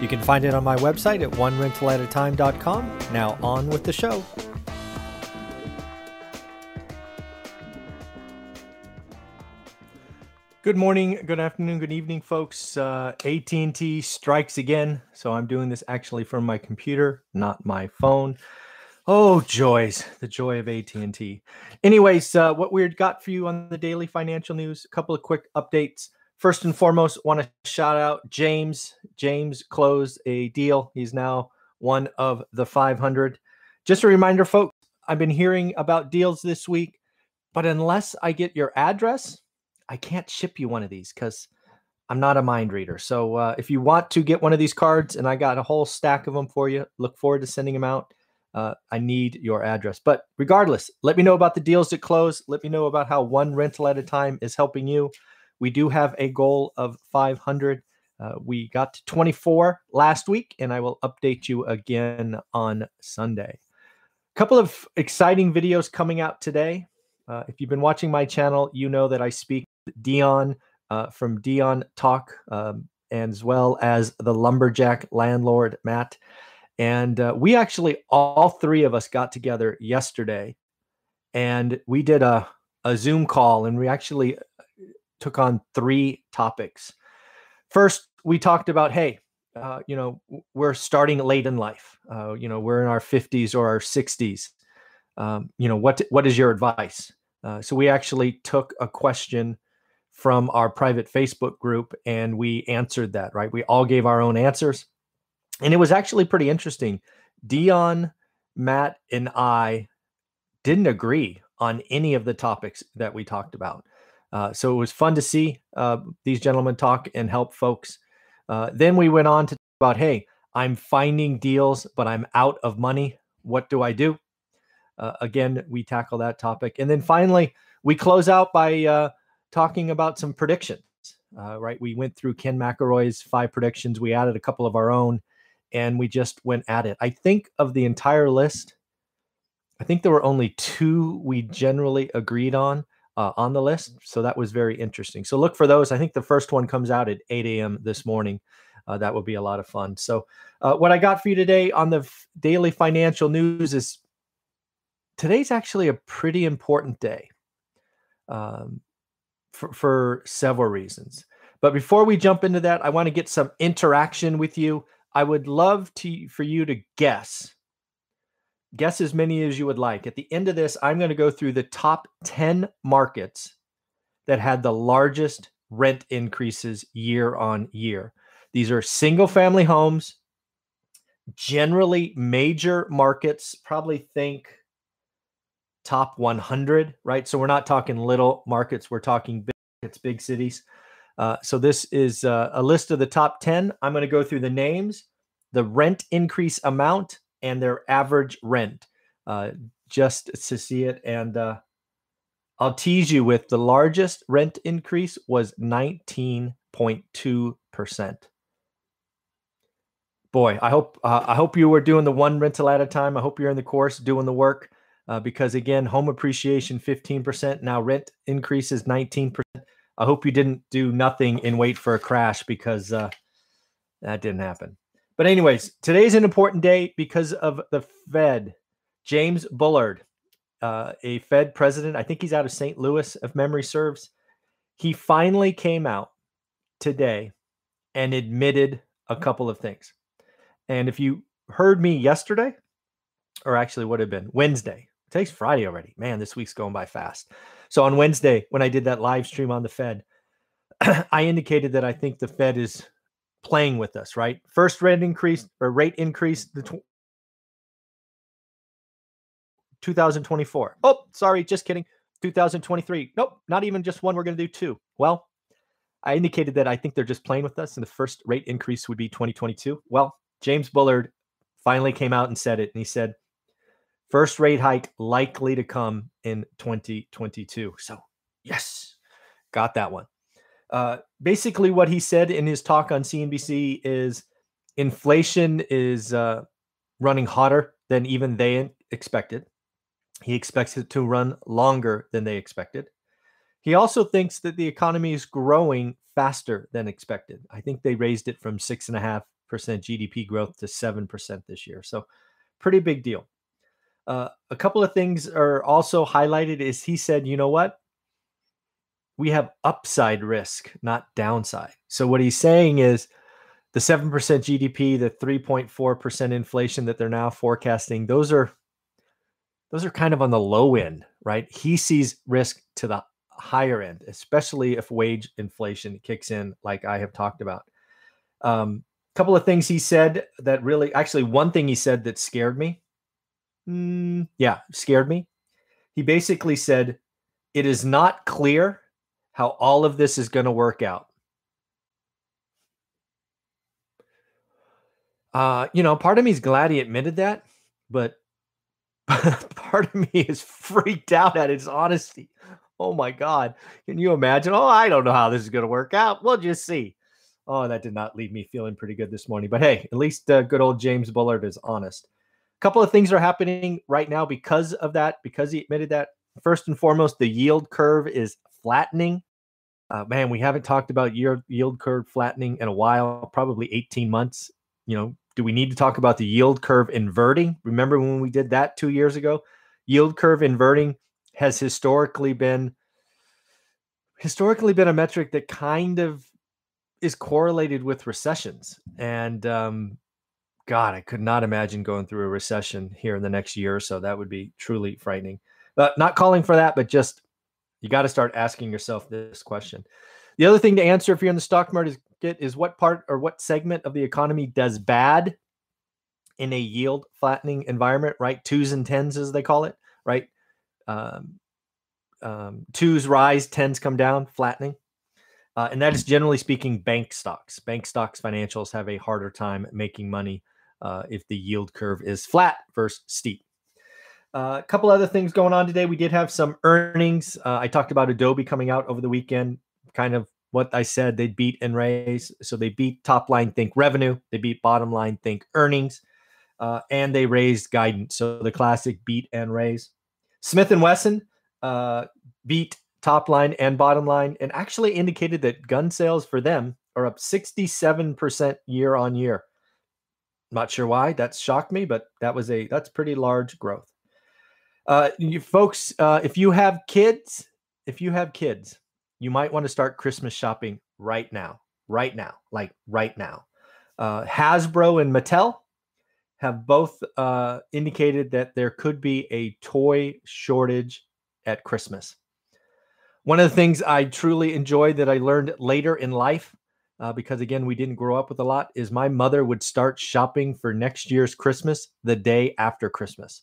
You can find it on my website at onerentalatatime.com. Now, on with the show. Good morning, good afternoon, good evening, folks. Uh, AT&T strikes again, so I'm doing this actually from my computer, not my phone. Oh, joys, the joy of AT&T. Anyways, uh, what we've got for you on the daily financial news, a couple of quick updates. First and foremost, want to shout out James. James closed a deal. He's now one of the 500. Just a reminder, folks, I've been hearing about deals this week, but unless I get your address, I can't ship you one of these because I'm not a mind reader. So uh, if you want to get one of these cards, and I got a whole stack of them for you, look forward to sending them out. Uh, I need your address. But regardless, let me know about the deals that close. Let me know about how one rental at a time is helping you. We do have a goal of 500. Uh, we got to 24 last week, and I will update you again on Sunday. A couple of exciting videos coming out today. Uh, if you've been watching my channel, you know that I speak Dion uh, from Dion Talk, um, as well as the lumberjack landlord Matt. And uh, we actually, all three of us got together yesterday and we did a, a Zoom call and we actually took on three topics. First, we talked about, hey, uh, you know, we're starting late in life. Uh, you know, we're in our 50s or our 60s. Um, you know, what what is your advice? Uh, so we actually took a question from our private Facebook group and we answered that. Right, we all gave our own answers and it was actually pretty interesting. Dion, Matt, and I didn't agree on any of the topics that we talked about. Uh, so it was fun to see uh, these gentlemen talk and help folks. Uh, then we went on to talk about, hey, I'm finding deals, but I'm out of money. What do I do? Uh, again, we tackle that topic. And then finally, we close out by uh, talking about some predictions. Right, we went through Ken McElroy's five predictions. We added a couple of our own, and we just went at it. I think of the entire list, I think there were only two we generally agreed on uh, on the list. So that was very interesting. So look for those. I think the first one comes out at 8 a.m. this morning. Uh, that would be a lot of fun. So, uh, what I got for you today on the f- daily financial news is today's actually a pretty important day um, for, for several reasons. But before we jump into that, I want to get some interaction with you. I would love to for you to guess. Guess as many as you would like. At the end of this, I'm going to go through the top 10 markets that had the largest rent increases year on year. These are single family homes, generally major markets, probably think top 100, right? So we're not talking little markets, we're talking big markets, big cities. Uh, so this is uh, a list of the top 10. I'm going to go through the names, the rent increase amount, and their average rent uh, just to see it. And uh, I'll tease you with the largest rent increase was 19.2%. Boy, I hope uh, I hope you were doing the one rental at a time. I hope you're in the course doing the work because again, home appreciation 15%, now rent increases 19%. I hope you didn't do nothing and wait for a crash because uh, that didn't happen. But, anyways, today's an important day because of the Fed. James Bullard, uh, a Fed president, I think he's out of St. Louis, if memory serves. He finally came out today and admitted a couple of things. And if you heard me yesterday, or actually would have been Wednesday, today's Friday already. Man, this week's going by fast. So on Wednesday, when I did that live stream on the Fed, I indicated that I think the Fed is playing with us, right? First rate increase mm. or rate increase the mm-hmm. tw- 2024. Oh, sorry, just kidding. 2023. Nope, not even just one. We're going to do two. Well, I indicated that I think they're just playing with us, and the first rate increase would be 2022. Well, James Bullard finally came out and said it. And he said, first rate hike likely to come in 2022. So, yes, got that one. Uh, basically, what he said in his talk on CNBC is inflation is uh, running hotter than even they expected. He expects it to run longer than they expected. He also thinks that the economy is growing faster than expected. I think they raised it from six and a half percent GDP growth to seven percent this year. So, pretty big deal. Uh, a couple of things are also highlighted. Is he said, you know what? We have upside risk, not downside. So what he's saying is the 7% GDP, the 3.4% inflation that they're now forecasting, those are those are kind of on the low end, right? He sees risk to the higher end, especially if wage inflation kicks in, like I have talked about. A um, couple of things he said that really, actually, one thing he said that scared me. Mm, yeah, scared me. He basically said, It is not clear how all of this is going to work out. Uh, you know, part of me is glad he admitted that, but part of me is freaked out at his honesty. Oh my God. Can you imagine? Oh, I don't know how this is going to work out. We'll just see. Oh, that did not leave me feeling pretty good this morning. But hey, at least uh, good old James Bullard is honest. A couple of things are happening right now because of that, because he admitted that. First and foremost, the yield curve is flattening. Uh, man, we haven't talked about yield, yield curve flattening in a while, probably 18 months. You know, do we need to talk about the yield curve inverting? Remember when we did that two years ago? Yield curve inverting has historically been historically been a metric that kind of is correlated with recessions. And um, God, I could not imagine going through a recession here in the next year or so. That would be truly frightening. But not calling for that, but just you got to start asking yourself this question. The other thing to answer if you're in the stock market is what part or what segment of the economy does bad in a yield flattening environment, right? Twos and tens, as they call it, right? Um, um, twos rise, tens come down, flattening. Uh, and that is generally speaking bank stocks. Bank stocks financials have a harder time making money uh, if the yield curve is flat versus steep. Uh, a couple other things going on today. We did have some earnings. Uh, I talked about Adobe coming out over the weekend, kind of what I said they beat and raise. So they beat top line, think revenue. They beat bottom line, think earnings. Uh, and they raised guidance. So the classic beat and raise. Smith and Wesson uh, beat top line and bottom line, and actually indicated that gun sales for them are up 67% year on year. Not sure why. That shocked me, but that was a that's pretty large growth. Uh, you folks, uh, if you have kids, if you have kids, you might want to start Christmas shopping right now, right now, like right now. Uh, Hasbro and Mattel have both uh, indicated that there could be a toy shortage at Christmas. One of the things I truly enjoyed that I learned later in life, uh, because again, we didn't grow up with a lot, is my mother would start shopping for next year's Christmas the day after Christmas.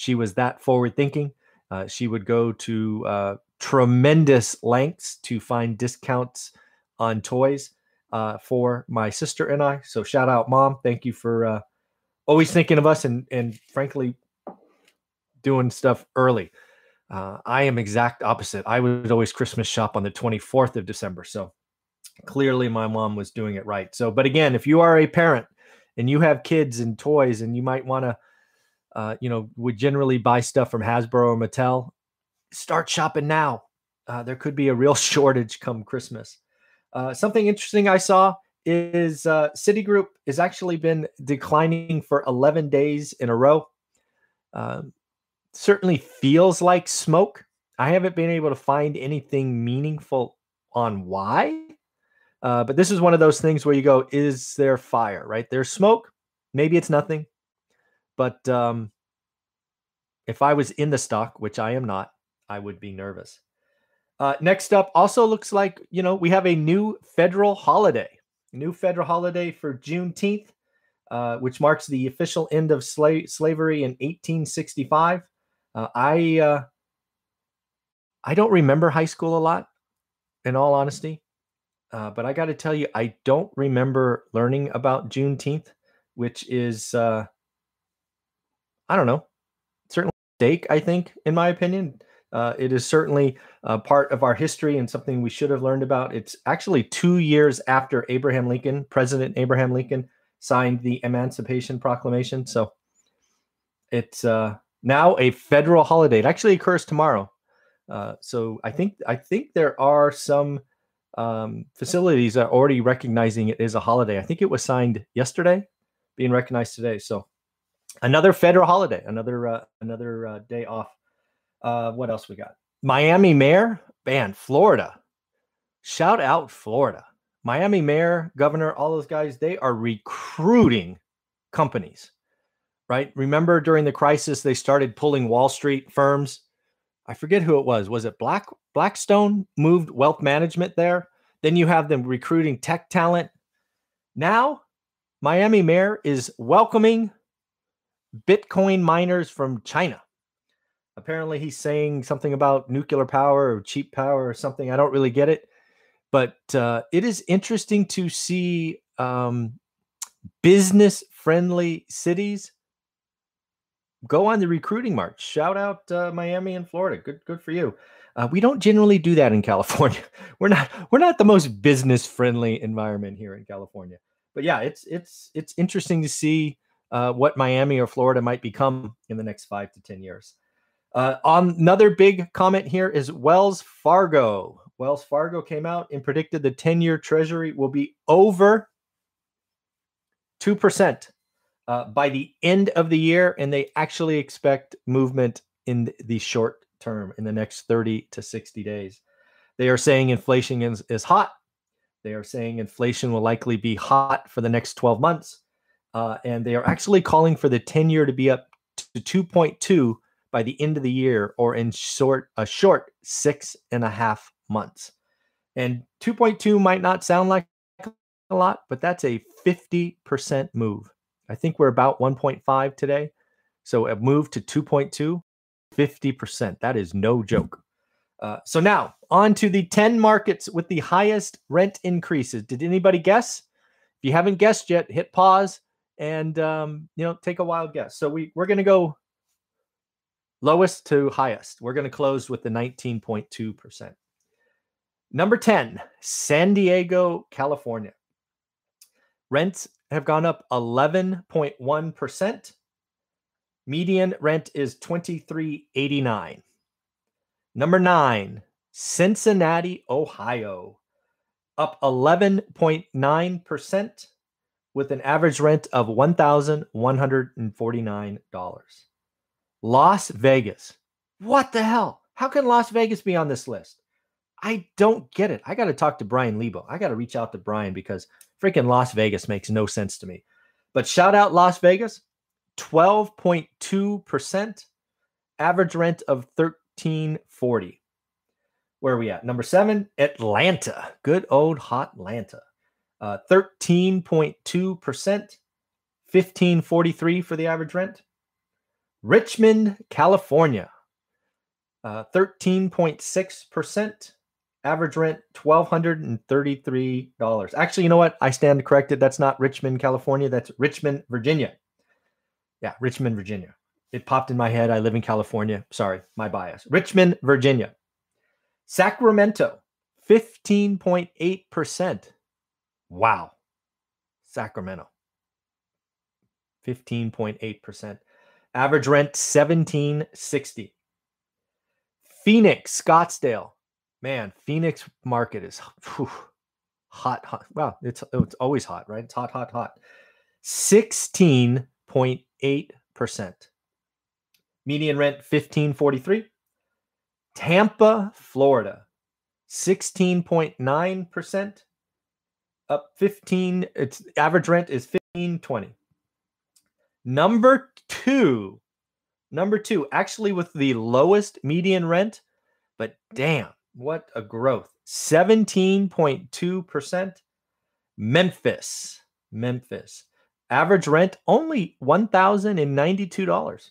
She was that forward thinking. Uh, she would go to uh, tremendous lengths to find discounts on toys uh, for my sister and I. So shout out, mom. Thank you for uh, always thinking of us and and frankly doing stuff early. Uh, I am exact opposite. I would always Christmas shop on the 24th of December. So clearly my mom was doing it right. So, but again, if you are a parent and you have kids and toys and you might want to uh, you know, would generally buy stuff from Hasbro or Mattel, start shopping now. Uh, there could be a real shortage come Christmas. Uh, something interesting I saw is uh, Citigroup has actually been declining for 11 days in a row. Um, certainly feels like smoke. I haven't been able to find anything meaningful on why. Uh, but this is one of those things where you go, is there fire, right? There's smoke. Maybe it's nothing. But um, if I was in the stock, which I am not, I would be nervous. Uh, next up, also looks like you know we have a new federal holiday, new federal holiday for Juneteenth, uh, which marks the official end of sla- slavery in 1865. Uh, I uh, I don't remember high school a lot, in all honesty, uh, but I got to tell you, I don't remember learning about Juneteenth, which is uh, I don't know, certainly stake, I think, in my opinion. Uh, it is certainly a part of our history and something we should have learned about. It's actually two years after Abraham Lincoln, President Abraham Lincoln, signed the Emancipation Proclamation. So it's uh, now a federal holiday. It actually occurs tomorrow. Uh, so I think I think there are some um, facilities are already recognizing it as a holiday. I think it was signed yesterday, being recognized today. So another federal holiday, another uh, another uh, day off. Uh, what else we got? Miami mayor, ban Florida. Shout out Florida. Miami mayor, governor, all those guys, they are recruiting companies, right? Remember during the crisis, they started pulling Wall Street firms. I forget who it was. Was it Black Blackstone moved wealth management there? Then you have them recruiting tech talent. Now, Miami mayor is welcoming Bitcoin miners from China. Apparently, he's saying something about nuclear power or cheap power or something. I don't really get it. But uh, it is interesting to see um, business friendly cities go on the recruiting march. Shout out uh, Miami and Florida. Good, good for you. Uh, we don't generally do that in California. We're not we're not the most business friendly environment here in California. But yeah, it's it's it's interesting to see uh, what Miami or Florida might become in the next five to ten years. Uh, on another big comment here is Wells Fargo. Wells Fargo came out and predicted the 10 year treasury will be over 2% uh, by the end of the year. And they actually expect movement in the short term, in the next 30 to 60 days. They are saying inflation is, is hot. They are saying inflation will likely be hot for the next 12 months. Uh, and they are actually calling for the 10 year to be up to 2.2 by the end of the year or in short a short six and a half months. And 2.2 might not sound like a lot, but that's a 50% move. I think we're about 1.5 today. So a move to 2.2, 50%. That is no joke. Uh, so now on to the 10 markets with the highest rent increases. Did anybody guess? If you haven't guessed yet, hit pause and um, you know take a wild guess. So we we're gonna go lowest to highest. We're gonna close with the 19.2%. Number 10, San Diego, California. Rents have gone up 11.1%. Median rent is 2389. Number 9, Cincinnati, Ohio. Up 11.9% with an average rent of $1,149. Las Vegas. What the hell? How can Las Vegas be on this list? I don't get it. I got to talk to Brian Lebo. I got to reach out to Brian because freaking Las Vegas makes no sense to me. But shout out Las Vegas, 12.2%, average rent of 1340. Where are we at? Number seven, Atlanta. Good old hot Atlanta. Uh, 13.2%, 1543 for the average rent. Richmond, California. Uh, 13.6%, Average rent $1,233. Actually, you know what? I stand corrected. That's not Richmond, California. That's Richmond, Virginia. Yeah, Richmond, Virginia. It popped in my head. I live in California. Sorry, my bias. Richmond, Virginia. Sacramento, 15.8%. Wow. Sacramento. 15.8%. Average rent 1760. Phoenix, Scottsdale, man, Phoenix market is whew, hot, hot. It's it's always hot, right? It's hot, hot, hot. 16.8%. Median rent 1543. Tampa, Florida, 16.9%. Up 15, its average rent is 1520. Number two, number two, actually with the lowest median rent, but damn, what a growth. 17.2%. Memphis. Memphis. Average rent only $1,092.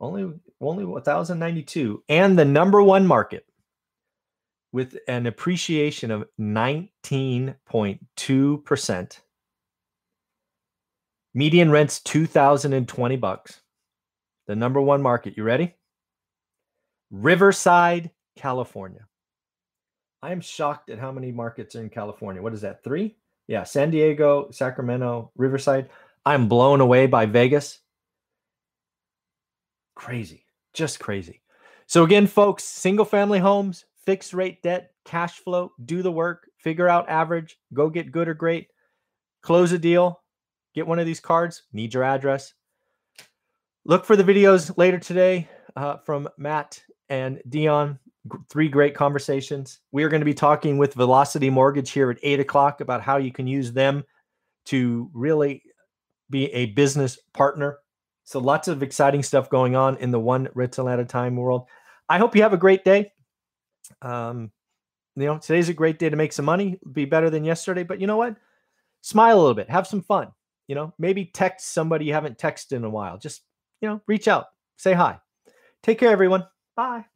Only only 1092 and the number 1 market with an appreciation of 19.2%. Median rents 2020 bucks. the number one market. You ready? Riverside, California. I am shocked at how many markets are in California. What is that? Three? Yeah, San Diego, Sacramento, Riverside. I'm blown away by Vegas. Crazy, just crazy. So, again, folks, single family homes, fixed rate debt, cash flow, do the work, figure out average, go get good or great, close a deal, get one of these cards, need your address. Look for the videos later today uh, from Matt and Dion. Three great conversations. We are going to be talking with Velocity Mortgage here at eight o'clock about how you can use them to really be a business partner. So, lots of exciting stuff going on in the one rental at a time world. I hope you have a great day. Um, you know, today's a great day to make some money, be better than yesterday. But you know what? Smile a little bit, have some fun. You know, maybe text somebody you haven't texted in a while. Just, you know, reach out, say hi. Take care, everyone. Bye.